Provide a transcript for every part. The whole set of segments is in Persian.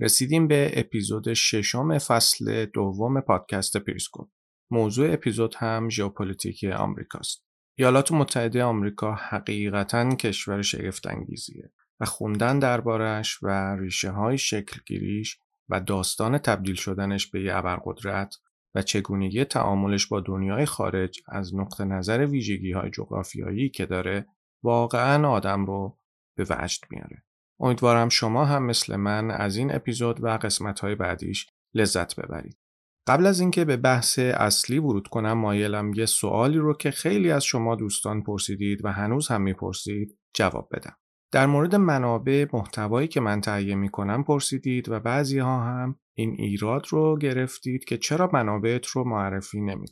رسیدیم به اپیزود ششم فصل دوم پادکست پریسکوپ. موضوع اپیزود هم ژئوپلیتیک آمریکاست. ایالات متحده آمریکا حقیقتا کشور شگفتانگیزیه و خوندن دربارش و ریشه های شکلگیریش و داستان تبدیل شدنش به یه ابرقدرت و چگونگی تعاملش با دنیای خارج از نقطه نظر ویژگی های جغرافیایی که داره واقعا آدم رو به وجد میاره. امیدوارم شما هم مثل من از این اپیزود و قسمت‌های بعدیش لذت ببرید. قبل از اینکه به بحث اصلی ورود کنم مایلم یه سوالی رو که خیلی از شما دوستان پرسیدید و هنوز هم می‌پرسید جواب بدم. در مورد منابع محتوایی که من تهیه می‌کنم پرسیدید و بعضی ها هم این ایراد رو گرفتید که چرا منابعت رو معرفی نمی‌کنی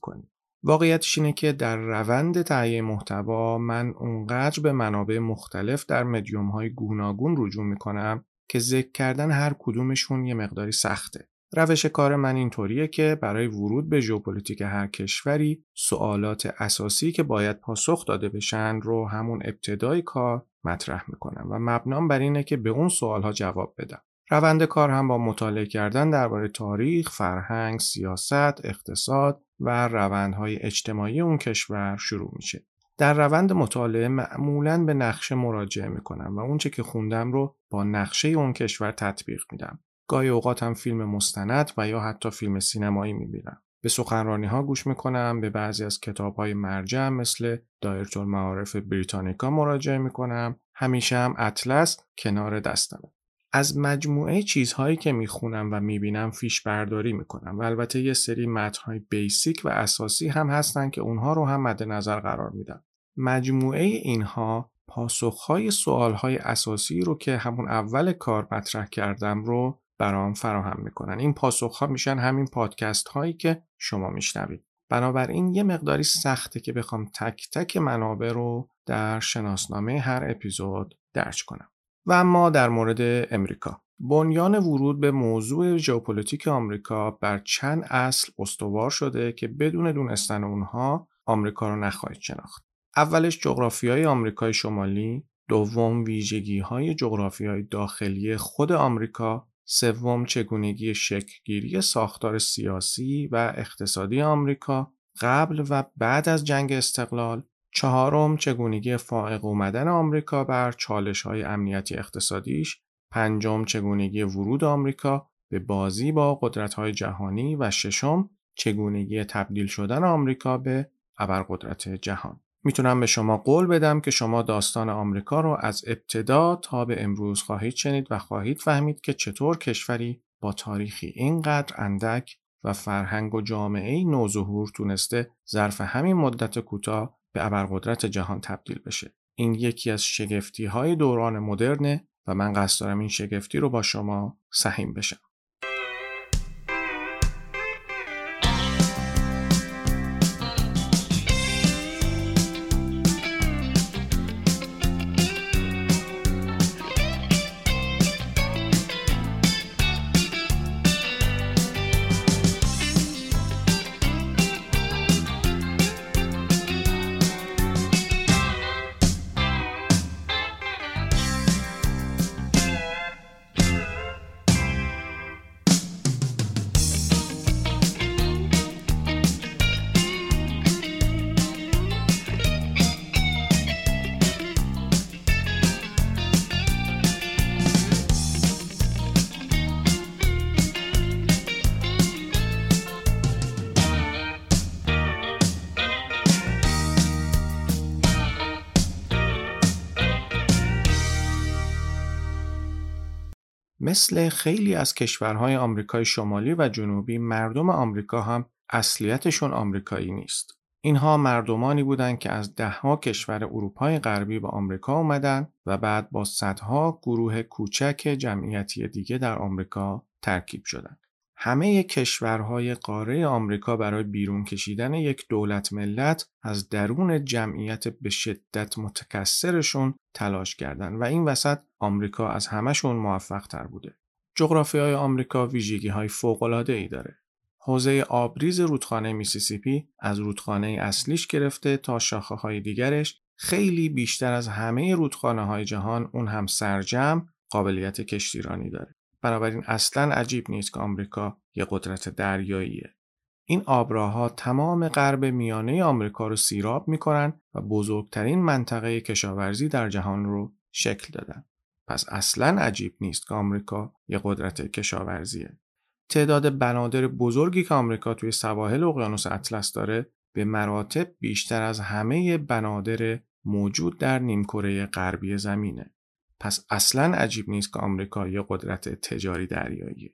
واقعیتش اینه که در روند تهیه محتوا من اونقدر به منابع مختلف در مدیوم های گوناگون رجوع می‌کنم که ذکر کردن هر کدومشون یه مقداری سخته. روش کار من اینطوریه که برای ورود به ژئوپلیتیک هر کشوری سوالات اساسی که باید پاسخ داده بشن رو همون ابتدای کار مطرح می‌کنم و مبنام بر اینه که به اون سوالها جواب بدم. روند کار هم با مطالعه کردن درباره تاریخ، فرهنگ، سیاست، اقتصاد و روندهای اجتماعی اون کشور شروع میشه. در روند مطالعه معمولا به نقشه مراجعه می‌کنم و اونچه که خوندم رو با نقشه اون کشور تطبیق میدم. گاهی اوقات هم فیلم مستند و یا حتی فیلم سینمایی می‌بینم. به سخنرانی ها گوش می‌کنم به بعضی از کتاب های مرجع مثل دایرت المعارف بریتانیکا مراجعه می‌کنم همیشه هم اطلس کنار دستمه از مجموعه چیزهایی که می‌خونم و می‌بینم فیش برداری می‌کنم و البته یه سری متنهای بیسیک و اساسی هم هستن که اونها رو هم مد نظر قرار میدم. مجموعه اینها پاسخهای سوالهای اساسی رو که همون اول کار مطرح کردم رو برام فراهم می‌کنن. این پاسخها میشن همین پادکست هایی که شما میشنوید. بنابراین یه مقداری سخته که بخوام تک تک منابع رو در شناسنامه هر اپیزود درج کنم. و اما در مورد امریکا بنیان ورود به موضوع ژئوپلیتیک آمریکا بر چند اصل استوار شده که بدون دونستن اونها آمریکا رو نخواهید شناخت. اولش جغرافیای آمریکای شمالی، دوم ویژگی های جغرافیای داخلی خود آمریکا، سوم چگونگی شکلگیری ساختار سیاسی و اقتصادی آمریکا قبل و بعد از جنگ استقلال چهارم چگونگی فائق اومدن آمریکا بر چالش های امنیتی اقتصادیش. پنجم چگونگی ورود آمریکا به بازی با قدرت های جهانی. و ششم چگونگی تبدیل شدن آمریکا به ابرقدرت جهان. می‌تونم به شما قول بدم که شما داستان آمریکا رو از ابتدا تا به امروز خواهید شنید و خواهید فهمید که چطور کشوری با تاریخی اینقدر اندک و فرهنگ و جامعه نوظهور تونسته ظرف همین مدت کوتاه به ابرقدرت جهان تبدیل بشه. این یکی از شگفتی های دوران مدرنه و من قصد دارم این شگفتی رو با شما سهیم بشم. مثل خیلی از کشورهای آمریکای شمالی و جنوبی مردم آمریکا هم اصلیتشون آمریکایی نیست. اینها مردمانی بودند که از دهها کشور اروپای غربی به آمریکا اومدن و بعد با صدها گروه کوچک جمعیتی دیگه در آمریکا ترکیب شدند. همه کشورهای قاره آمریکا برای بیرون کشیدن یک دولت ملت از درون جمعیت به شدت متکثرشون تلاش کردند و این وسط آمریکا از همهشون موفق تر بوده. جغرافی های آمریکا ویژگی های فوق ای داره. حوزه آبریز رودخانه میسیسیپی از رودخانه اصلیش گرفته تا شاخه های دیگرش خیلی بیشتر از همه رودخانه های جهان اون هم سرجم قابلیت کشتیرانی داره. بنابراین اصلا عجیب نیست که آمریکا یه قدرت دریاییه. این آبراها تمام غرب میانه آمریکا رو سیراب می‌کنن و بزرگترین منطقه کشاورزی در جهان رو شکل دادن. پس اصلا عجیب نیست که آمریکا یه قدرت کشاورزیه. تعداد بنادر بزرگی که آمریکا توی سواحل اقیانوس اطلس داره به مراتب بیشتر از همه بنادر موجود در نیمکره غربی زمینه. پس اصلا عجیب نیست که آمریکا یه قدرت تجاری دریاییه.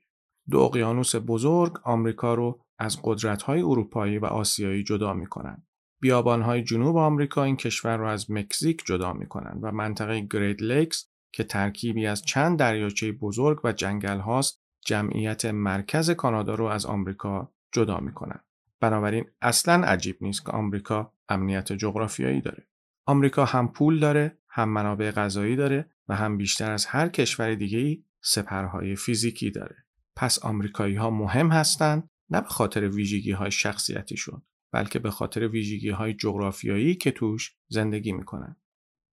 دو اقیانوس بزرگ آمریکا رو از قدرت‌های اروپایی و آسیایی جدا می‌کنن. بیابان‌های جنوب آمریکا این کشور رو از مکزیک جدا می‌کنن و منطقه گرید لیکس که ترکیبی از چند دریاچه بزرگ و جنگل هاست جمعیت مرکز کانادا رو از آمریکا جدا می‌کنن. بنابراین اصلا عجیب نیست که آمریکا امنیت جغرافیایی داره. آمریکا هم پول داره، هم منابع غذایی داره و هم بیشتر از هر کشور دیگه‌ای سپرهای فیزیکی داره. پس آمریکایی ها مهم هستند نه به خاطر ویژگی های شخصیتیشون بلکه به خاطر ویژگی های جغرافیایی که توش زندگی می‌کنن.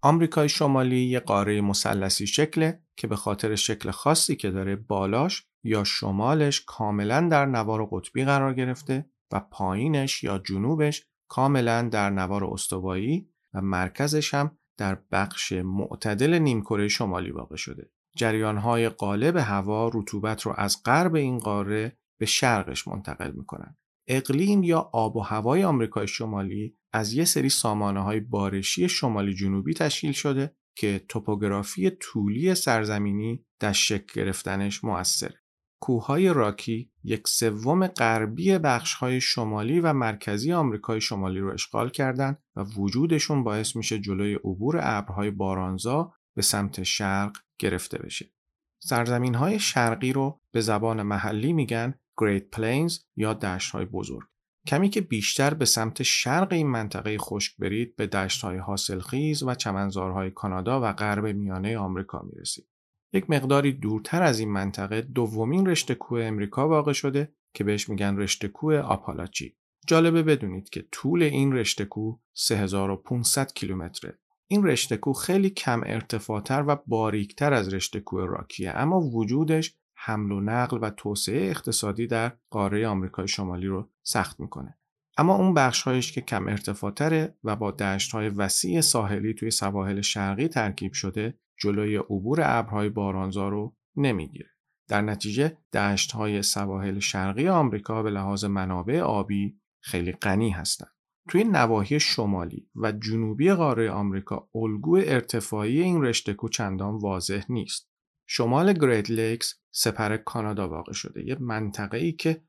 آمریکای شمالی یه قاره مثلثی شکله که به خاطر شکل خاصی که داره بالاش یا شمالش کاملا در نوار قطبی قرار گرفته و پایینش یا جنوبش کاملا در نوار استوایی و مرکزش هم در بخش معتدل نیمکره شمالی واقع شده. جریانهای قالب هوا رطوبت رو از غرب این قاره به شرقش منتقل می‌کنن. اقلیم یا آب و هوای آمریکای شمالی از یه سری سامانه های بارشی شمالی جنوبی تشکیل شده که توپوگرافی طولی سرزمینی در شکل گرفتنش موثره. کوههای راکی یک سوم غربی بخشهای شمالی و مرکزی آمریکای شمالی رو اشغال کردند و وجودشون باعث میشه جلوی عبور ابرهای بارانزا به سمت شرق گرفته بشه. سرزمین های شرقی رو به زبان محلی میگن Great Plains یا دشت های بزرگ. کمی که بیشتر به سمت شرق این منطقه خشک برید به دشت های حاصلخیز و چمنزارهای کانادا و غرب میانه آمریکا می‌رسید. یک مقداری دورتر از این منطقه دومین رشته کوه امریکا واقع شده که بهش میگن رشته کوه آپالاچی. جالبه بدونید که طول این رشته کوه 3500 کیلومتره. این رشته کوه خیلی کم ارتفاعتر و باریکتر از رشته کوه راکیه اما وجودش حمل و نقل و توسعه اقتصادی در قاره آمریکای شمالی رو سخت می‌کنه. اما اون بخشهایش که کم ارتفاعتره و با های وسیع ساحلی توی سواحل شرقی ترکیب شده جلوی عبور ابرهای بارانزا رو نمی‌گیره. در نتیجه سواحل شرقی آمریکا به لحاظ منابع آبی خیلی غنی هستند. توی نواحی شمالی و جنوبی قاره آمریکا الگو ارتفاعی این رشته کوه چندان واضح نیست. شمال Great Lakes سپر کانادا واقع شده یه منطقه ای که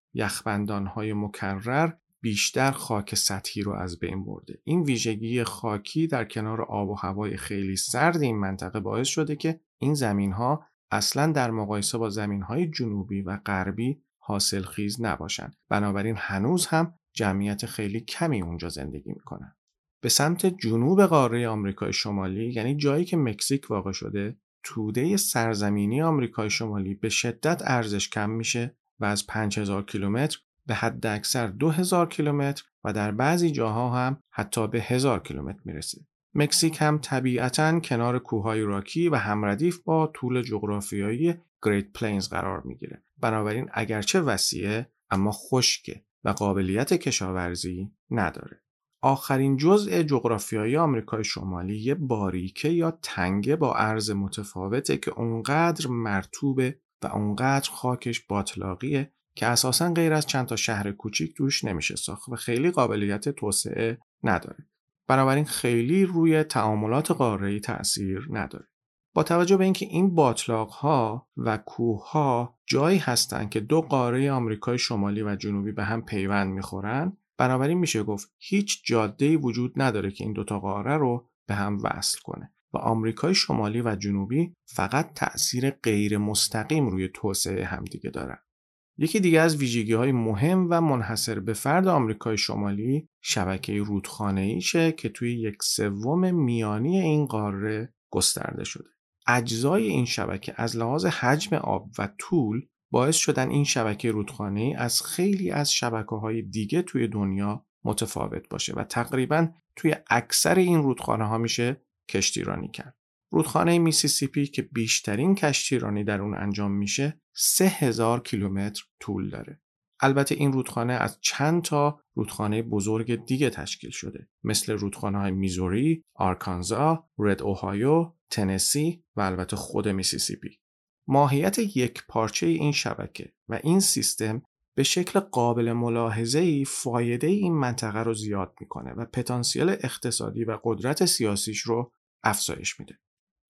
های مکرر بیشتر خاک سطحی رو از بین برده. این ویژگی خاکی در کنار آب و هوای خیلی سرد این منطقه باعث شده که این زمین ها اصلا در مقایسه با زمین های جنوبی و غربی حاصل خیز نباشند. بنابراین هنوز هم جمعیت خیلی کمی اونجا زندگی می‌کنن. به سمت جنوب قاره آمریکای شمالی یعنی جایی که مکزیک واقع شده توده سرزمینی آمریکای شمالی به شدت ارزش کم میشه و از 5000 کیلومتر به حد اکثر 2000 کیلومتر و در بعضی جاها هم حتی به 1000 کیلومتر می‌رسه. مکزیک هم طبیعتا کنار کوههای راکی و همردیف با طول جغرافیایی گریت پلینز قرار می‌گیره. بنابراین اگرچه وسیعه اما خشکه و قابلیت کشاورزی نداره. آخرین جزء جغرافیایی آمریکای شمالی یه باریکه یا تنگه با عرض متفاوته که اونقدر مرتوبه و اونقدر خاکش باطلاقیه که اساسا غیر از چند تا شهر کوچیک توش نمیشه ساخت و خیلی قابلیت توسعه نداره. بنابراین خیلی روی تعاملات قاره‌ای تأثیر نداره. با توجه به اینکه این باطلاق ها و کوه ها جایی هستند که دو قاره آمریکای شمالی و جنوبی به هم پیوند می‌خورن بنابراین میشه گفت هیچ جاده وجود نداره که این دوتا قاره رو به هم وصل کنه و آمریکای شمالی و جنوبی فقط تأثیر غیر مستقیم روی توسعه همدیگه دارن. یکی دیگه از ویژگی های مهم و منحصر به فرد آمریکای شمالی شبکه رودخانه ایشه که توی یک سوم میانی این قاره گسترده شده. اجزای این شبکه از لحاظ حجم آب و طول باعث شدن این شبکه رودخانه از خیلی از شبکه های دیگه توی دنیا متفاوت باشه و تقریبا توی اکثر این رودخانه ها میشه کشتیرانی کرد. رودخانه میسیسیپی که بیشترین کشتیرانی در اون انجام میشه 3000 کیلومتر طول داره. البته این رودخانه از چند تا رودخانه بزرگ دیگه تشکیل شده مثل رودخانه های میزوری، آرکانزا، رد، اوهایو، تنسی و البته خود میسیسیپی. ماهیت یک پارچه این شبکه و این سیستم به شکل قابل ملاحظه ای فایده این منطقه رو زیاد می‌کنه و پتانسیل اقتصادی و قدرت سیاسیش رو افزایش میده.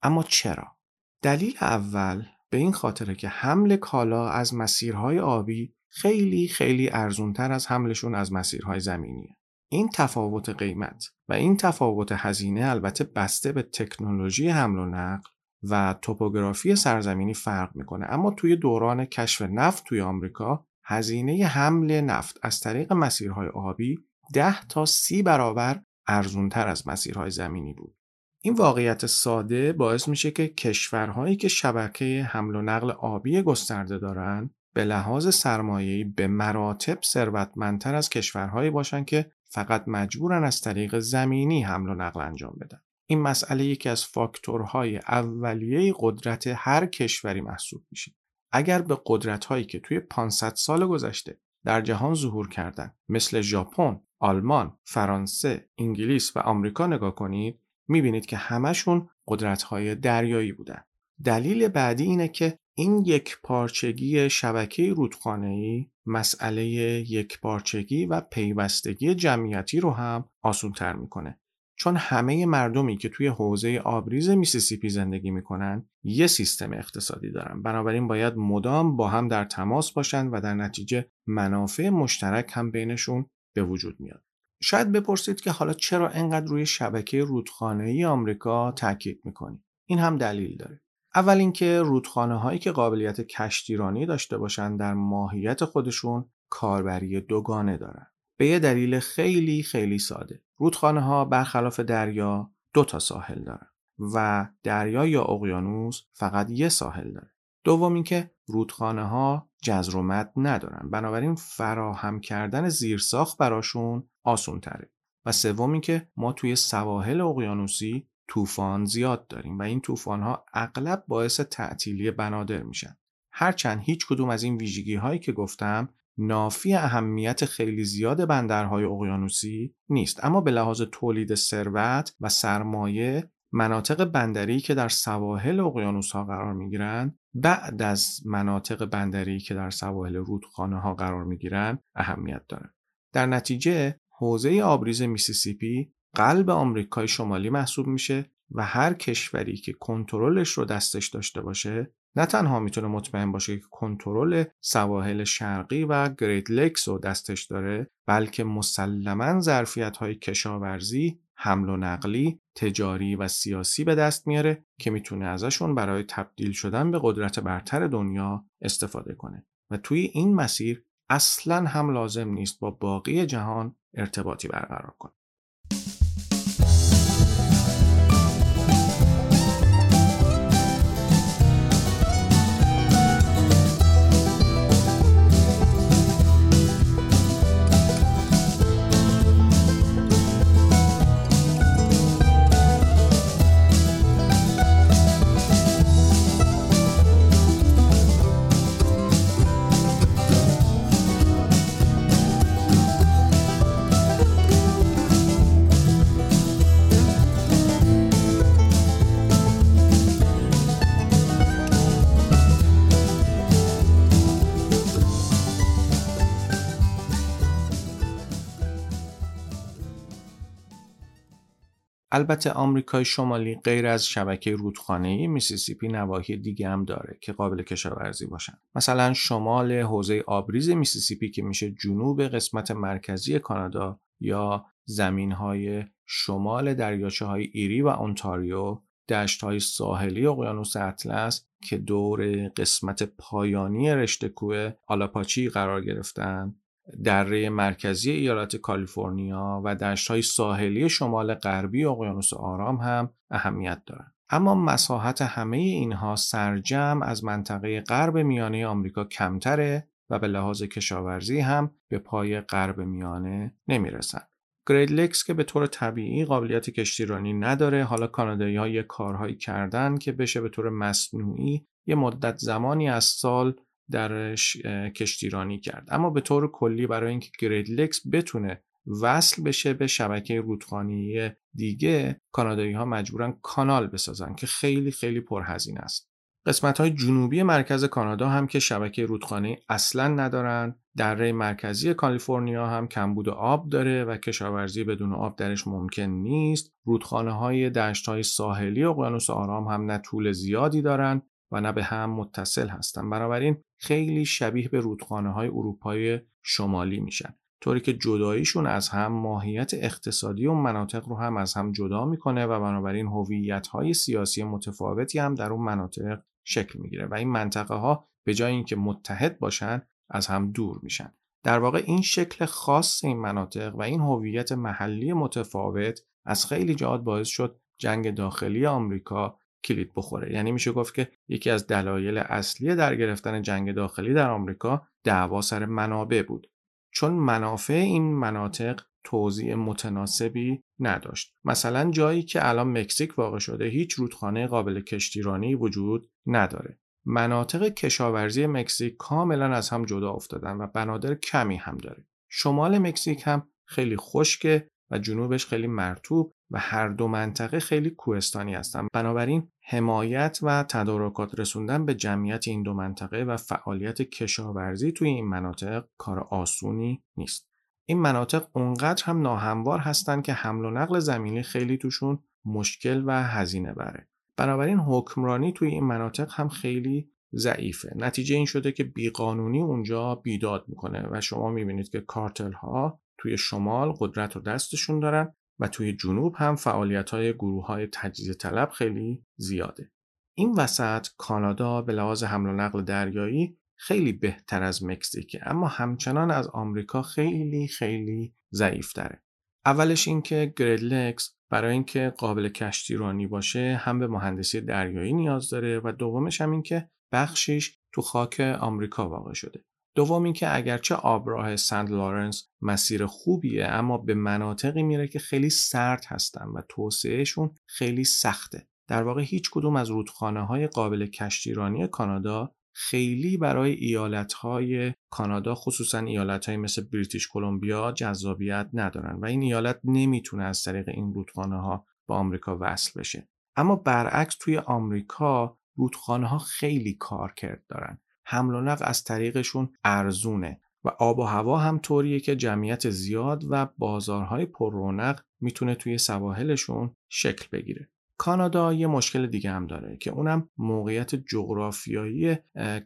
اما چرا؟ دلیل اول به این خاطره که حمل کالا از مسیرهای آبی خیلی خیلی ارزونتر از حملشون از مسیرهای زمینیه. این تفاوت قیمت و این تفاوت هزینه البته بسته به تکنولوژی حمل و نقل و توپوگرافی سرزمینی فرق می‌کنه اما توی دوران کشف نفت توی آمریکا هزینه حمل نفت از طریق مسیرهای آبی 10 تا 30 برابر ارزونتر از مسیرهای زمینی بود. این واقعیت ساده باعث میشه که کشورهایی که شبکه حمل و نقل آبی گسترده دارن به لحاظ سرمایه‌ای به مراتب ثروتمندتر از کشورهایی باشن که فقط مجبورن از طریق زمینی حمل و نقل انجام بدن. این مسئله یکی از فاکتورهای اولیه قدرت هر کشوری محسوب میشه. اگر به قدرت هایی که توی 500 سال گذشته در جهان ظهور کردن مثل ژاپن، آلمان، فرانسه، انگلیس و آمریکا نگاه کنید می‌بینید که همشون قدرت های دریایی بودن. دلیل بعدی اینه که این یک پارچگی شبکه رودخانه‌ای مسئله یک پارچگی و پیوستگی جمعیتی رو هم آسونتر می‌کنه. چون همه مردمی که توی حوزه آبریز میسیسیپی زندگی می‌کنن یه سیستم اقتصادی دارن بنابراین باید مدام با هم در تماس باشن و در نتیجه منافع مشترک هم بینشون به وجود میاد شاید بپرسید که حالا چرا انقدر روی شبکه رودخانه ای آمریکا تاکید می‌کنی؟ این هم دلیل داره. اول اینکه رودخانه هایی که قابلیت کشتیرانی داشته باشند در ماهیت خودشون کاربری دوگانه دارن. به یه دلیل خیلی خیلی ساده. رودخانه ها برخلاف دریا دو تا ساحل دارن و دریا یا اقیانوس فقط یه ساحل داره. دوم اینکه رودخانه ها جزر و مد ندارن. بنابراین فراهم کردن زیرساخت براشون آسون تره و سوم اینکه ما توی سواحل اقیانوسی طوفان زیاد داریم و این طوفان ها اغلب باعث تعطیلی بنادر میشن. هرچند هیچ کدوم از این ویژگی هایی که گفتم نافی اهمیت خیلی زیاد بندرهای اقیانوسی نیست. اما به لحاظ تولید ثروت و سرمایه مناطق بندری که در سواحل اقیانوس ها قرار می گیرند بعد از مناطق بندری که در سواحل رودخانه ها قرار می گیرند اهمیت دارند در نتیجه حوزه آبریز میسیسیپی قلب آمریکای شمالی محسوب میشه و هر کشوری که کنترلش رو دستش داشته باشه نه تنها می‌تونه مطمئن باشه که کنترل سواحل شرقی و Great Lakes رو دستش داره بلکه مسلما ظرفیت های کشاورزی حمل و نقلی، تجاری و سیاسی به دست میاره که می‌تونه ازشون برای تبدیل شدن به قدرت برتر دنیا استفاده کنه. و توی این مسیر اصلا هم لازم نیست با باقی جهان ارتباطی برقرار کنه. البته آمریکای شمالی غیر از شبکه رودخانه‌ای میسیسیپی نواحی دیگه هم داره که قابل کشاورزی باشن. مثلا شمال حوزه آبریز میسیسیپی که میشه جنوب قسمت مرکزی کانادا یا زمینهای شمال دریاچه های ایری و اونتاریو دشت های ساحلی اقیانوس اطلس که دور قسمت پایانی رشته کوه آپالاچی قرار گرفتن دره مرکزی ایالت کالیفرنیا و دشتهای ساحلی شمال غربی اقیانوس آرام هم اهمیت دارند. اما مساحت همه اینها سرجمع از منطقه غرب میانه آمریکا کمتره و به لحاظ کشاورزی هم به پای غرب میانه نمی‌رسن. گرید لکس که به طور طبیعی قابلیت کشتیرانی نداره حالا کانادایی ها یه کارهایی کردن که بشه به طور مصنوعی یه مدت زمانی از سال درش کشتیرانی کرد. اما به طور کلی برای اینکه گرید لکس بتونه وصل بشه به شبکه رودخانه‌ای دیگه کانادایی ها مجبورن کانال بسازن که خیلی خیلی پرهزینه است. قسمت های جنوبی مرکز کانادا هم که شبکه رودخانه اصلا ندارن دره مرکزی کالیفرنیا هم کمبود آب داره و کشاورزی بدون آب درش ممکن نیست. رودخانه های دشت های ساحلی اقیانوس آرام هم نه طول زیادی دارن. و نه به هم متصل هستن. بنابراین خیلی شبیه به رودخانه های اروپای شمالی میشن. طوری که جداییشون از هم ماهیت اقتصادی و مناطق رو هم از هم جدا می‌کنه و بنابراین هویت های سیاسی متفاوتی هم در اون مناطق شکل می‌گیره و این منطقه ها به جای اینکه متحد باشن از هم دور میشن. در واقع این شکل خاص این مناطق و این هویت محلی متفاوت از خیلی جهات باعث شد جنگ داخلی آمریکا کلید بخوره. یعنی میشه گفت که یکی از دلایل اصلی در گرفتن جنگ داخلی در آمریکا دعوا سر منابع بود. چون منافع این مناطق توزیع متناسبی نداشت. مثلا جایی که الان مکزیک واقع شده هیچ رودخانه قابل کشتیرانی وجود نداره. مناطق کشاورزی مکزیک کاملا از هم جدا افتادن و بنادر کمی هم داره. شمال مکزیک هم خیلی خشکه و جنوبش خیلی مرتوب و هر دو منطقه خیلی کوهستانی هستند بنابراین حمایت و تدارکات رسوندن به جمعیت این دو منطقه و فعالیت کشاورزی توی این مناطق کار آسونی نیست. این مناطق اونقدر هم ناهموار هستند که حمل و نقل زمینی خیلی توشون مشکل و هزینه بره. بنابراین حکمرانی توی این مناطق هم خیلی ضعیفه. نتیجه این شده که بیقانونی اونجا بیداد می‌کنه و شما می‌بینید که کارتل ها توی شمال قدرت و دستشون دارن و توی جنوب هم فعالیت های گروه های تجزیه طلب خیلی زیاده. این وسط کانادا به لحاظ حمل و نقل دریایی خیلی بهتر از مکزیکه اما همچنان از آمریکا خیلی خیلی ضعیف داره. اولش اینکه گریدلکس برای اینکه قابل کشتیرانی باشه هم به مهندسی دریایی نیاز داره و دومش هم اینکه بخشیش تو خاک آمریکا واقع شده. دوم اینکه اگرچه آبراه سنت لارنس مسیر خوبیه اما به مناطقی میره که خیلی سرد هستن و توسعهشون خیلی سخته. در واقع هیچ کدوم از رودخانه های قابل کشتیرانی کانادا خیلی برای ایالت های کانادا خصوصا ایالت های مثل بریتیش کلمبیا جذابیت ندارن و این ایالت نمی‌تونه از طریق این رودخانه ها با آمریکا وصل بشه. اما برعکس توی آمریکا رودخانه ها خیلی کارکرد دارن حمل و نقل از طریقشون ارزونه و آب و هوا هم طوریه که جمعیت زیاد و بازارهای پر رونق می‌تونه توی سواحلشون شکل بگیره. کانادا یه مشکل دیگه هم داره که اونم موقعیت جغرافیایی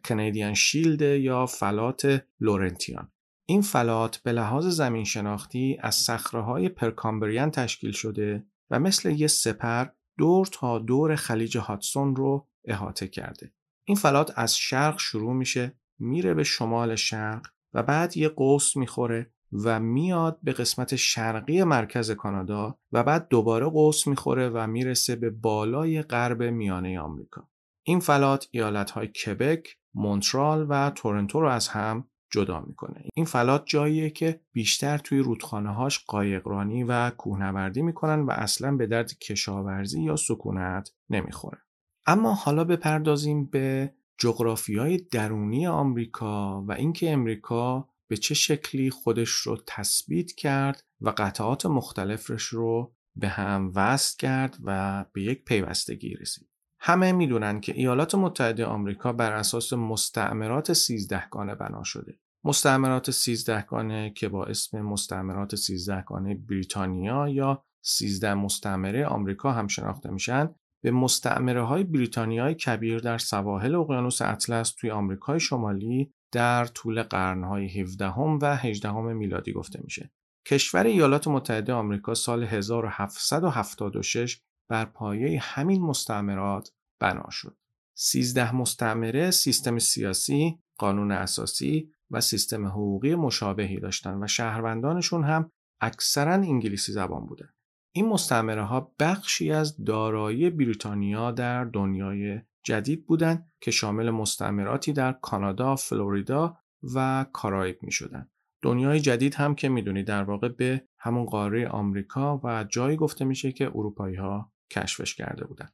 کنیدین شیلد یا فلات لورنتیان. این فلات به لحاظ زمین شناختی از صخره پرکامبریان تشکیل شده و مثل یه سپر دور تا دور خلیج هاتسون رو احاطه کرده. این فلات از شرق شروع میشه میره به شمال شرق و بعد یه قوس می‌خوره و میاد به قسمت شرقی مرکز کانادا و بعد دوباره قوس می‌خوره و می‌رسه به بالای غرب میانه آمریکا. این فلات ایالتهای کبک، مونترال و تورنتو رو از هم جدا می‌کنه. این فلات جاییه که بیشتر توی رودخانه هاش قایقرانی و کوهنوردی می‌کنن و اصلا به درد کشاورزی یا سکونت نمی‌خوره. اما حالا بپردازیم به جغرافیای درونی آمریکا و اینکه امریکا به چه شکلی خودش رو تثبیت کرد و قطعات مختلفش رو به هم وصل کرد و به یک پیوستگی رسید. همه می‌دونن که ایالات متحده آمریکا بر اساس مستعمرات سیزدهگانه بنا شده. مستعمرات سیزدهگانه که با اسم مستعمرات سیزدهگانه بریتانیا یا 13 مستعمره آمریکا هم شناخته میشن به مستعمره های بریتانیای کبیر در سواحل اقیانوس اطلس توی آمریکای شمالی در طول قرنهای 17 و 18 میلادی گفته میشه. کشور ایالات متحده آمریکا سال 1776 بر پایه همین مستعمرات بنا شد. 13 مستعمره سیستم سیاسی، قانون اساسی و سیستم حقوقی مشابهی داشتند و شهروندانشون هم اکثرا انگلیسی زبان بودن. این مستعمره ها بخشی از دارایی بریتانیا در دنیای جدید بودند که شامل مستعمراتی در کانادا، فلوریدا و کارائیب می شدن. دنیای جدید هم که می‌دونید در واقع به همون قاره آمریکا و جایی گفته میشه که اروپایی ها کشفش کرده بودن.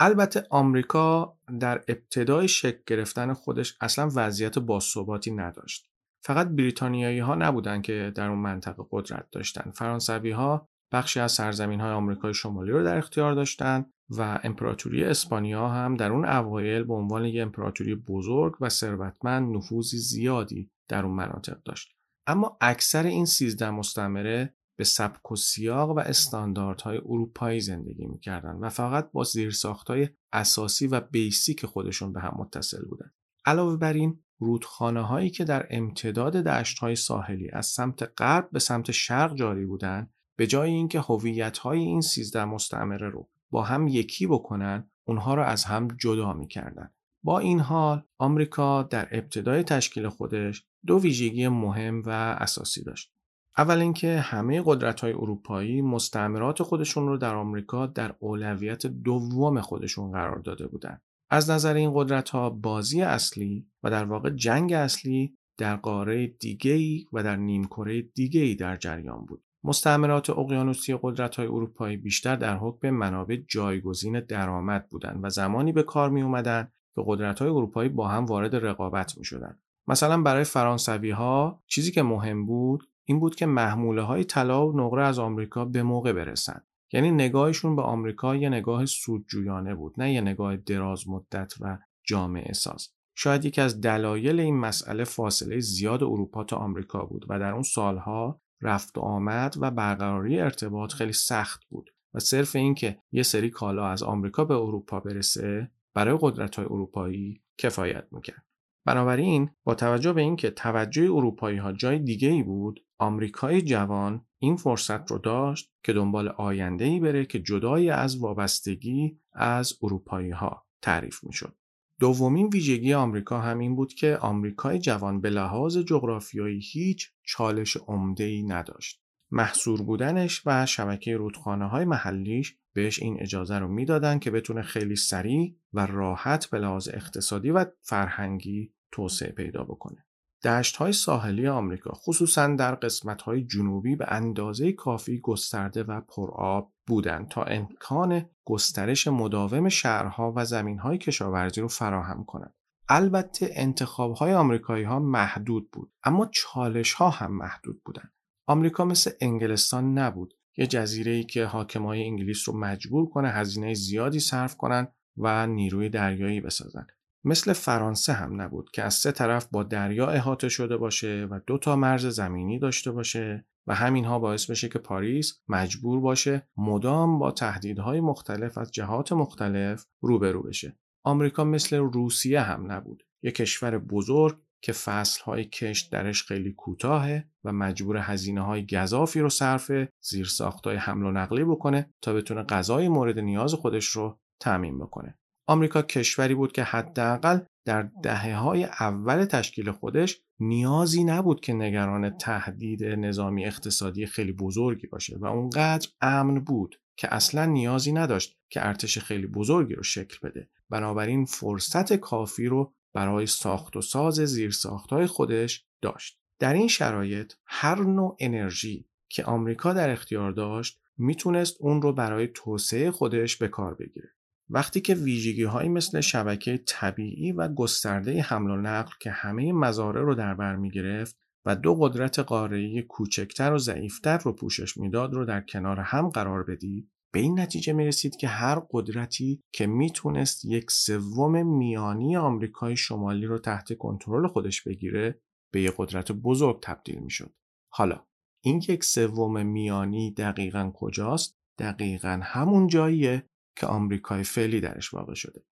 البته آمریکا در ابتدای شکل گرفتن خودش اصلا وضعیت باثباتی نداشت. فقط بریتانیایی ها نبودن که در اون منطقه قدرت داشتن. فرانسوی ها بخشی از سرزمین های آمریکای شمالی رو در اختیار داشتن و امپراتوری اسپانیا هم در اون اوایل به عنوان یک امپراتوری بزرگ و ثروتمند نفوذی زیادی در اون مناطق داشت. اما اکثر این 13 مستعمره به سبک و سیاق و استانداردهای اروپایی زندگی می‌کردن و فقط با زیرساختهای اساسی و بیسیک خودشون به هم متصل بودن. علاوه بر این رودخانه هایی که در امتداد دشت های ساحلی از سمت غرب به سمت شرق جاری بودند به جای اینکه هویت های این 13 مستعمره رو با هم یکی بکنن اونها را از هم جدا می‌کردن. با این حال آمریکا در ابتدای تشکیل خودش دو ویژگی مهم و اساسی داشت. اول اینکه همه قدرت های اروپایی مستعمرات خودشون رو در آمریکا در اولویت دوم خودشون قرار داده بودند. از نظر این قدرت ها بازی اصلی و در واقع جنگ اصلی در قاره دیگه‌ای و در نیمکره دیگه‌ای در جریان بود. مستعمرات اقیانوسی قدرت های اروپایی بیشتر در حکم منابع جایگزین درآمد بودند و زمانی به کار می اومدن که قدرت های اروپایی با هم وارد رقابت می شدن. مثلا برای فرانسوی ها چیزی که مهم بود این بود که محموله های طلا و نقره از آمریکا به موقع برسن. یعنی نگاهشون به آمریکا یه نگاه سودجویانه بود نه یه نگاه دراز مدت و جامعه ساز. شاید یکی از دلایل این مسئله فاصله زیاد اروپا تا آمریکا بود و در اون سالها رفت و آمد و برقراری ارتباط خیلی سخت بود و صرف اینکه یه سری کالا از آمریکا به اروپا برسه برای قدرت های اروپایی کفایت می‌کرد. بنابراین با توجه به اینکه توجه اروپایی ها جای دیگه ای بود آمریکای جوان این فرصت رو داشت که دنبال آینده ای بره که جدای از وابستگی از اروپایی ها تعریف می‌شد. دومین ویژگی آمریکا همین بود که آمریکای جوان به لحاظ جغرافیایی هیچ چالش ای نداشت. محصور بودنش و شبکه رودخانه های محلیش بهش این اجازه رو می‌دادن که بتونه خیلی سریع و راحت به لحاظ اقتصادی و فرهنگی توسعه پیدا بکنه. دشت های ساحلی آمریکا خصوصا در قسمت های جنوبی به اندازه کافی گسترده و پرآب بودند تا امکان گسترش مداوم شهرها و زمین های کشاورزی رو فراهم کنند. البته انتخاب های آمریکایی ها محدود بود اما چالش ها هم محدود بودند. آمریکا مثل انگلستان نبود یه جزیره ای که حاکمای انگلیس رو مجبور کنه هزینه زیادی صرف کنن و نیروی دریایی بسازن مثل فرانسه هم نبود که از سه طرف با دریا احاطه شده باشه و دو تا مرز زمینی داشته باشه و همینها باعث بشه که پاریس مجبور باشه مدام با تهدیدهای مختلف از جهات مختلف روبرو بشه. آمریکا مثل روسیه هم نبود. یک کشور بزرگ که فصلهای کشت درش خیلی کوتاهه و مجبور هزینه های گذافی رو صرف زیر ساختای حمل و نقلی بکنه تا بتونه غذای مورد نیاز خودش رو تأمین بکنه. آمریکا کشوری بود که حداقل در دهه های اول تشکیل خودش نیازی نبود که نگران تهدید نظامی اقتصادی خیلی بزرگی باشه و اونقدر امن بود که اصلا نیازی نداشت که ارتش خیلی بزرگی رو شکل بده. بنابراین فرصت کافی رو برای ساخت و ساز زیرساختهای خودش داشت. در این شرایط هر نوع انرژی که آمریکا در اختیار داشت می‌تونست اون رو برای توسعه خودش به کار بگیره. وقتی که ویژگی هایی مثل شبکه طبیعی و گسترده حمل و نقل که همه مزارع رو در بر می گرفت و دو قدرت قاره‌ای کوچکتر و ضعیفتر رو پوشش می‌داد رو در کنار هم قرار بدید به این نتیجه می رسید که هر قدرتی که می‌تونست یک سوم میانی آمریکای شمالی رو تحت کنترل خودش بگیره به یک قدرت بزرگ تبدیل می‌شد. حالا این یک سوم میانی دقیقا کجاست دقیقا همون جاییه که آمریکای فعلی درش واقع شده.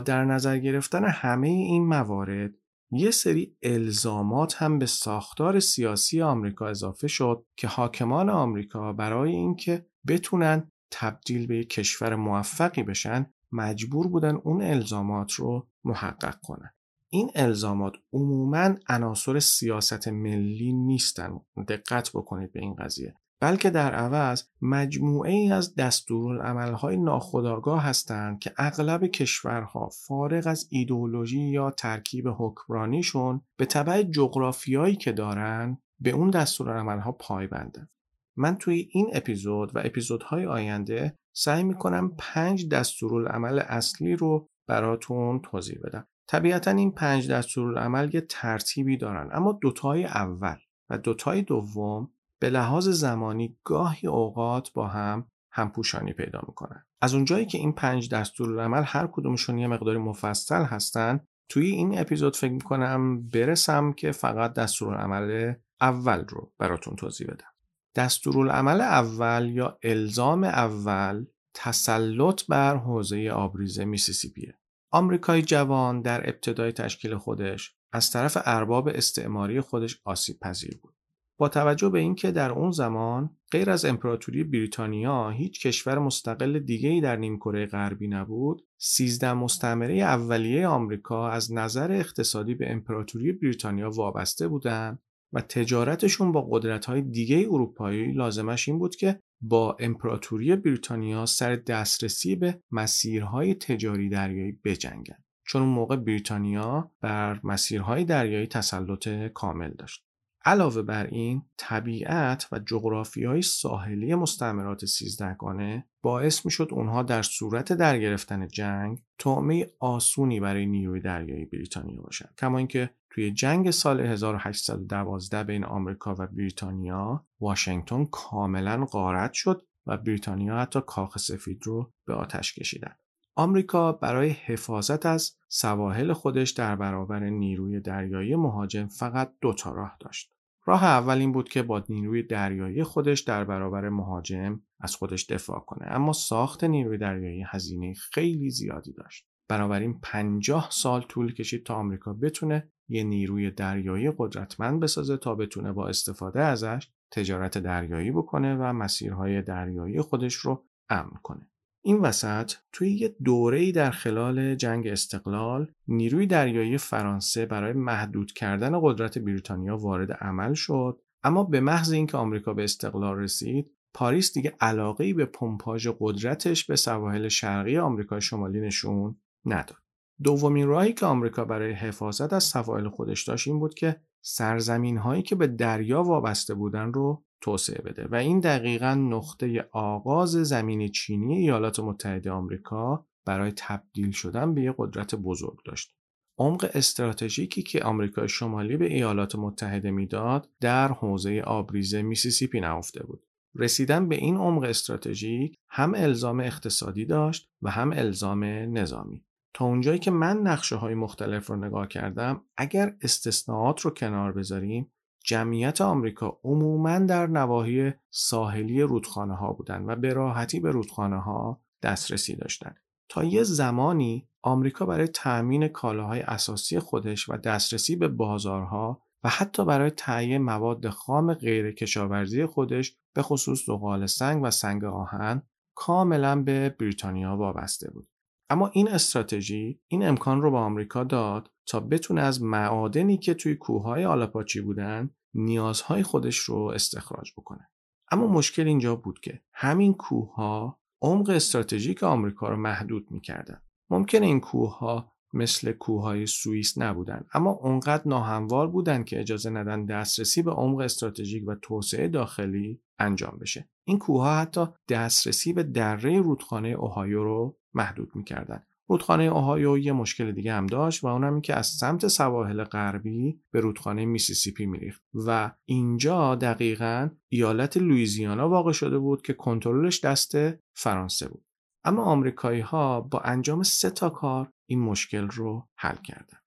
در نظر گرفتن همه این موارد یه سری الزامات هم به ساختار سیاسی آمریکا اضافه شد که حاکمان آمریکا برای اینکه بتونن تبدیل به یک کشور موفقی بشن مجبور بودن اون الزامات رو محقق کنن. این الزامات عموما عناصر سیاست ملی نیستن. دقت بکنید به این قضیه. بلکه در عوض مجموعه ای از دستورالعملهای ناخودآگاه هستند که اغلب کشورها فارغ از ایدئولوژی یا ترکیب حکمرانیشون به تبع جغرافیایی که دارن به اون دستورالعملها پایبندن. من توی این اپیزود و اپیزودهای آینده سعی می‌کنم پنج دستورالعمل اصلی رو براتون توضیح بدم. طبیعتا این پنج دستورالعمل یه ترتیبی دارن اما دوتای اول و دوتای دوم به لحاظ زمانی گاهی اوقات با هم همپوشانی پیدا می‌کنن. از اونجایی که این پنج دستورالعمل هر کدومشون یه مقداری مفصل هستن توی این اپیزود فکر می‌کنم برسم که فقط دستورالعمل اول رو براتون توضیح بدم. دستورالعمل اول یا الزام اول تسلط بر حوزه آبریزه میسیسیپیه. آمریکای جوان در ابتدای تشکیل خودش از طرف ارباب استعماری خودش آسیب پذیر بود. با توجه به اینکه در اون زمان غیر از امپراتوری بریتانیا هیچ کشور مستقل دیگه‌ای در نیمکره غربی نبود 13 مستعمره اولیه آمریکا از نظر اقتصادی به امپراتوری بریتانیا وابسته بودند و تجارتشون با قدرت‌های دیگه اروپایی لازمش این بود که با امپراتوری بریتانیا سر دسترسی به مسیرهای تجاری دریایی بجنگن چون اون موقع بریتانیا بر مسیرهای دریایی تسلط کامل داشت. علاوه بر این طبیعت و جغرافی های ساحلی مستعمرات سیزدهگانه باعث می شد اونها در صورت در گرفتن جنگ طعمه آسونی برای نیروی دریایی بریتانیا باشند کما اینکه توی جنگ سال 1812 بین آمریکا و بریتانیا واشنگتن کاملا غارت شد و بریتانیا حتی کاخ سفید رو به آتش کشیدند آمریکا برای حفاظت از سواحل خودش در برابر نیروی دریایی مهاجم فقط دو تا راه داشت. راه اول این بود که با نیروی دریایی خودش در برابر مهاجم از خودش دفاع کنه اما ساخت نیروی دریایی هزینه خیلی زیادی داشت. بنابراین 50 سال طول کشید تا آمریکا بتونه یه نیروی دریایی قدرتمند بسازه تا بتونه با استفاده ازش تجارت دریایی بکنه و مسیرهای دریایی خودش رو امن کنه. این وسط توی یه دوره‌ای در خلال جنگ استقلال نیروی دریایی فرانسه برای محدود کردن قدرت بریتانیا وارد عمل شد. اما به محض اینکه آمریکا به استقلال رسید پاریس دیگه علاقه‌ای به پمپاژ قدرتش به سواحل شرقی آمریکا شمالی نشون نداد. دومین راهی که آمریکا برای حفاظت از سواحل خودش داشت این بود که سرزمین هایی که به دریا وابسته بودن رو توسعه بده و این دقیقا نقطه آغاز زمین چینی ایالات متحده آمریکا برای تبدیل شدن به یک قدرت بزرگ داشت. عمق استراتژیکی که آمریکا شمالی به ایالات متحده می‌داد در حوزه آبریز میسیسیپی نهفته بود. رسیدن به این عمق استراتژیک هم الزام اقتصادی داشت و هم الزام نظامی. تا اونجایی که من نقشه های مختلف رو نگاه کردم اگر استثناءات رو کنار بذاریم جمعیت آمریکا عموما در نواحی ساحلی رودخانه ها بودند و به راحتی به رودخانه ها دسترسی داشتند. تا یه زمانی آمریکا برای تأمین کالاهای اساسی خودش و دسترسی به بازارها و حتی برای تهیه مواد خام غیر کشاورزی خودش به خصوص زغال سنگ و سنگ آهن کاملا به بریتانیا وابسته بود. اما این استراتژی این امکان رو به آمریکا داد تا بتونه از معادنی که توی کوههای آلاپاچی بودن نیازهای خودش رو استخراج بکنه. اما مشکل اینجا بود که همین کوهها عمق استراتژیک آمریکا رو محدود می‌کردن. ممکنه این کوهها مثل کوههای سوئیس نبودن اما اونقدر ناهموار بودن که اجازه ندن دسترسی به عمق استراتژیک و توسعه داخلی انجام بشه این کوهها حتی دسترسی به دره رودخانه اوهایو رو محدود می‌کردن رودخانه اوهایو یه مشکل دیگه هم داشت و اونم که از سمت سواحل غربی به رودخانه میسیسیپی میریخت و اینجا دقیقا ایالت لویزیانا واقع شده بود که کنترلش دست فرانسه بود اما آمریکایی ها با انجام سه تا کار این مشکل رو حل کردن.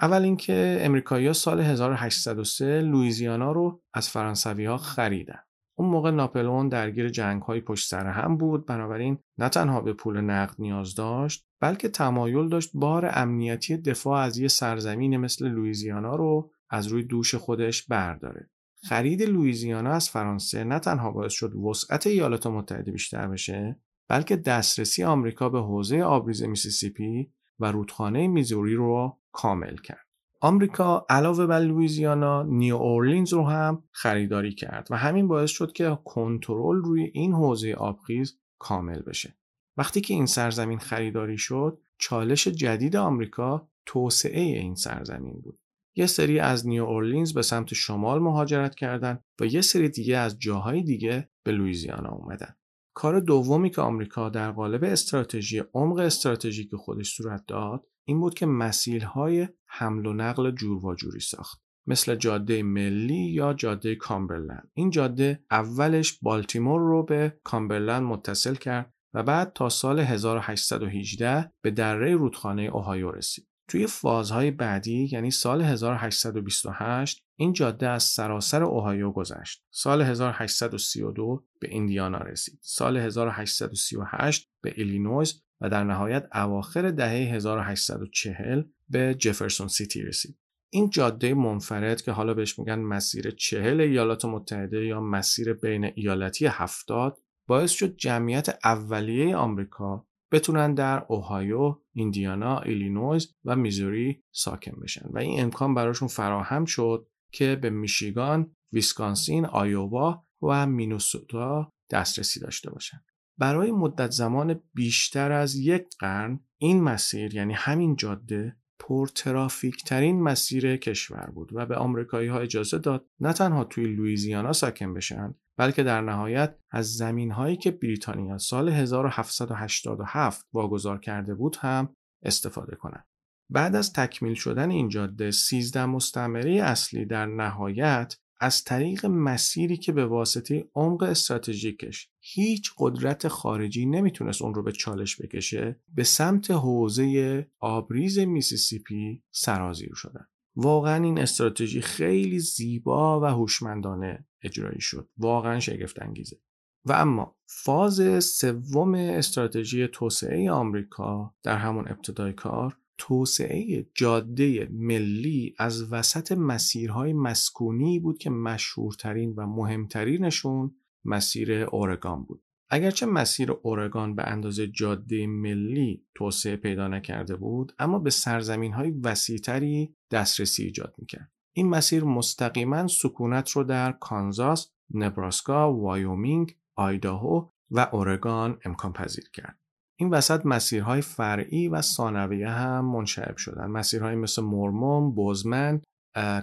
اول اینکه امریکایی ها سال 1803 لویزیانا رو از فرانسوی ها خریدن. اون موقع ناپلئون درگیر جنگ های پشت سر هم بود بنابراین نه تنها به پول نقد نیاز داشت بلکه تمایل داشت بار امنیتی دفاع از یه سرزمین مثل لویزیانا رو از روی دوش خودش برداره. خرید لویزیانا از فرانسه نه تنها باعث شد وسعت ایالات متحده بیشتر بشه بلکه دسترسی آمریکا به حوزه آبریز میسیسیپی و رودخانه میزوری رو کامل کرد. آمریکا علاوه بر لویزیانا نیو اورلینز رو هم خریداری کرد و همین باعث شد که کنترل روی این حوزه آبخیز کامل بشه. وقتی که این سرزمین خریداری شد، چالش جدید آمریکا توسعه این سرزمین بود. یه سری از نیو اورلینز به سمت شمال مهاجرت کردند و یه سری دیگه از جاهای دیگه به لویزیانا اومدن. کار دومی که آمریکا در قالب استراتژی عمق استراتژیک خودش صورت داد این بود که مسیرهای حمل و نقل جورواجوری ساخت. مثل جاده ملی یا جاده کامبرلند. این جاده اولش بالتیمور رو به کامبرلند متصل کرد و بعد تا سال 1818 به دره رودخانه اوهایو رسید. توی فازهای بعدی یعنی سال 1828 این جاده از سراسر اوهایو گذشت. سال 1832 به ایندیانا رسید. سال 1838 به ایلینویز و در نهایت اواخر دهه 1840 به جفرسون سیتی رسید. این جاده منفرد که حالا بهش میگن مسیر چهل ایالات متحده یا مسیر بین ایالتی هفتاد باعث شد جمعیت اولیه آمریکا بتونن در اوهایو، ایندیانا، ایلینویز و میزوری ساکن بشن و این امکان براشون فراهم شد که به میشیگان، ویسکانسین، آیووا و مینوسوتا دسترسی داشته باشند. برای مدت زمان بیشتر از یک قرن این مسیر یعنی همین جاده پرترافیک ترین مسیر کشور بود و به آمریکایی ها اجازه داد نه تنها توی لویزیانا ساکن بشن بلکه در نهایت از زمین هایی که بریتانیا سال 1787 واگذار کرده بود هم استفاده کنند. بعد از تکمیل شدن این جاده 13 مستعمره اصلی در نهایت از طریق مسیری که به واسطه عمق استراتژیکش هیچ قدرت خارجی نمی‌تونست اون رو به چالش بکشه به سمت حوزه آبریز میسیسیپی سرازیر شدن. واقعا این استراتژی خیلی زیبا و هوشمندانه اجرایی شد. واقعا شگفت انگیزه. و اما فاز سوم استراتژی توسعه آمریکا در همون ابتدای کار توسعه جاده ملی از وسط مسیرهای مسکونی بود که مشهورترین و مهمترینشون مسیر اورگان بود. اگرچه مسیر اورگان به اندازه جاده ملی توسعه پیدا نکرده بود اما به سرزمین های وسیعتری دسترسی ایجاد می‌کرد. این مسیر مستقیما سکونت رو در کانزاس، نبراسکا، وایومینگ، آیداهو و اورگان امکان پذیر کرد. این وسط مسیرهای فرعی و ثانویه هم منشعب شدن مسیرهای مثل مورمون، بوزمن،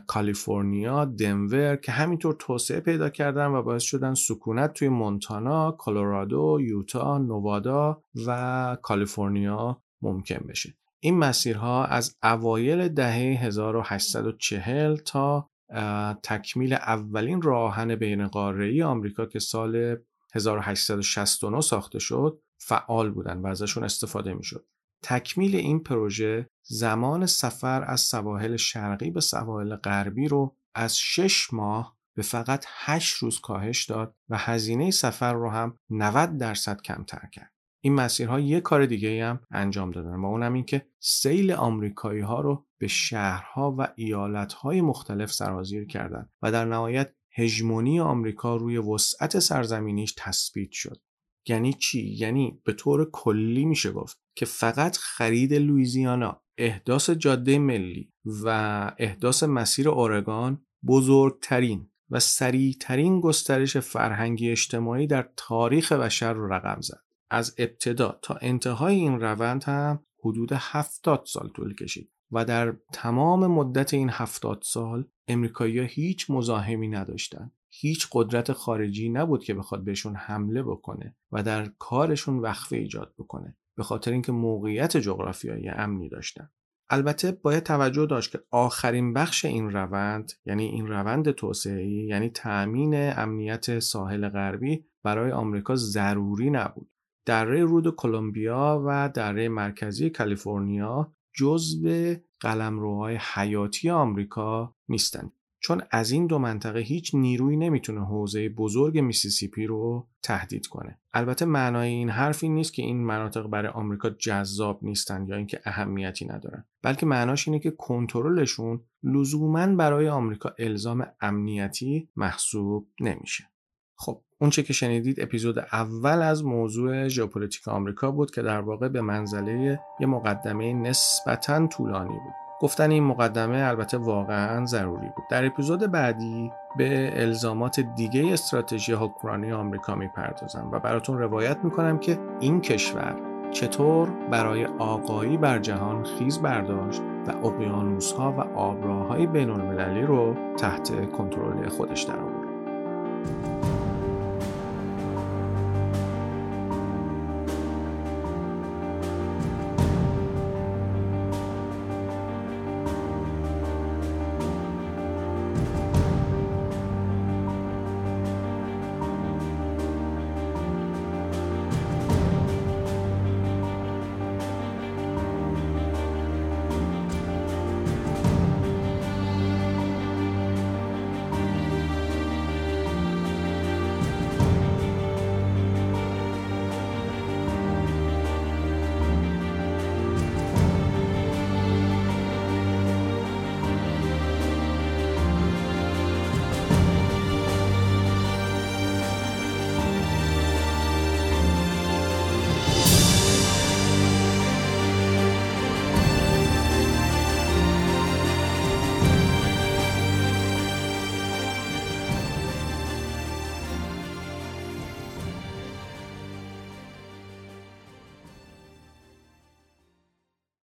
کالیفرنیا، دنور که همینطور توسعه پیدا کردن و باعث شدن سکونت توی مونتانا، کلرادو، یوتا، نوادا و کالیفرنیا ممکن بشه. این مسیرها از اوایل دهه 1840 تا تکمیل اولین راهن بین قاره‌ای آمریکا که سال 1869 ساخته شد فعال بودن و ازشون استفاده می‌شد. تکمیل این پروژه زمان سفر از سواحل شرقی به سواحل غربی رو از 6 ماه به فقط 8 روز کاهش داد و هزینه سفر رو هم 90 درصد کمتر کرد. این مسیرها یه کار دیگه هم انجام دادن و اونم این که سیل آمریکایی ها رو به شهرها و ایالتهای مختلف سرازیر کردند و در نهایت هژمونی آمریکا روی وسعت سرزمینیش تثبیت شد یعنی چی یعنی به طور کلی میشه گفت که فقط خرید لویزیانا احداث جاده ملی و احداث مسیر اورگان بزرگترین و سریعترین گسترش فرهنگی اجتماعی در تاریخ بشر رو رقم زد. از ابتدا تا انتهای این روند هم حدود 70 سال طول کشید و در تمام مدت این 70 سال امریکایی‌ها هیچ مزاحمی نداشتند. هیچ قدرت خارجی نبود که بخواد بهشون حمله بکنه و در کارشون وقفه ایجاد بکنه به خاطر اینکه موقعیت جغرافیایی امنی داشتن البته باید توجه داشت که آخرین بخش این روند یعنی این روند توسعه یعنی تأمین امنیت ساحل غربی برای آمریکا ضروری نبود. دره رود کلمبیا و دره مرکزی کالیفرنیا جزو قلمروهای حیاتی آمریکا نیستند. چون از این دو منطقه هیچ نیرویی نمی‌تونه حوزه بزرگ میسیسیپی رو تهدید کنه. البته معنای این حرف این نیست که این مناطق برای آمریکا جذاب نیستن یا اینکه اهمیتی ندارن. بلکه معناش اینه که کنترلشون لزوما برای آمریکا الزام امنیتی محسوب نمیشه. خب اونچه که شنیدید اپیزود اول از موضوع ژئوپلیتیک آمریکا بود که در واقع به منزله یه مقدمه نسبتا طولانی بود. گفتن این مقدمه البته واقعا ضروری بود در اپیزود بعدی به الزامات دیگه استراتژی حکمرانی آمریکا می‌پردازم و براتون روایت می‌کنم که این کشور چطور برای آقایی بر جهان خیز برداشت و اقیانوسها و آبراهای بین المللی رو تحت کنترل خودش درآورد.